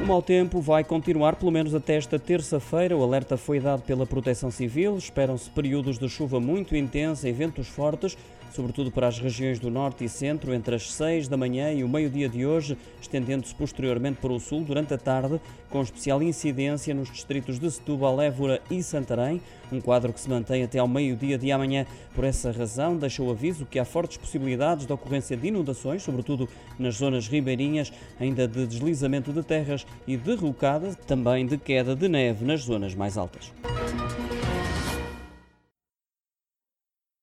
O mau tempo vai continuar pelo menos até esta terça-feira. O alerta foi dado pela Proteção Civil. Esperam-se períodos de chuva muito intensa e ventos fortes, sobretudo para as regiões do norte e centro, entre as 6 da manhã e o meio-dia de hoje, estendendo-se posteriormente para o sul durante a tarde, com especial incidência nos distritos de Setúbal, Évora e Santarém. Um quadro que se mantém até ao meio-dia de amanhã. Por essa razão, deixa o aviso que há fortes possibilidades de ocorrência de inundações, sobretudo nas zonas ribeirinhas, ainda de deslizamento de terras e derrocada, também de queda de neve nas zonas mais altas.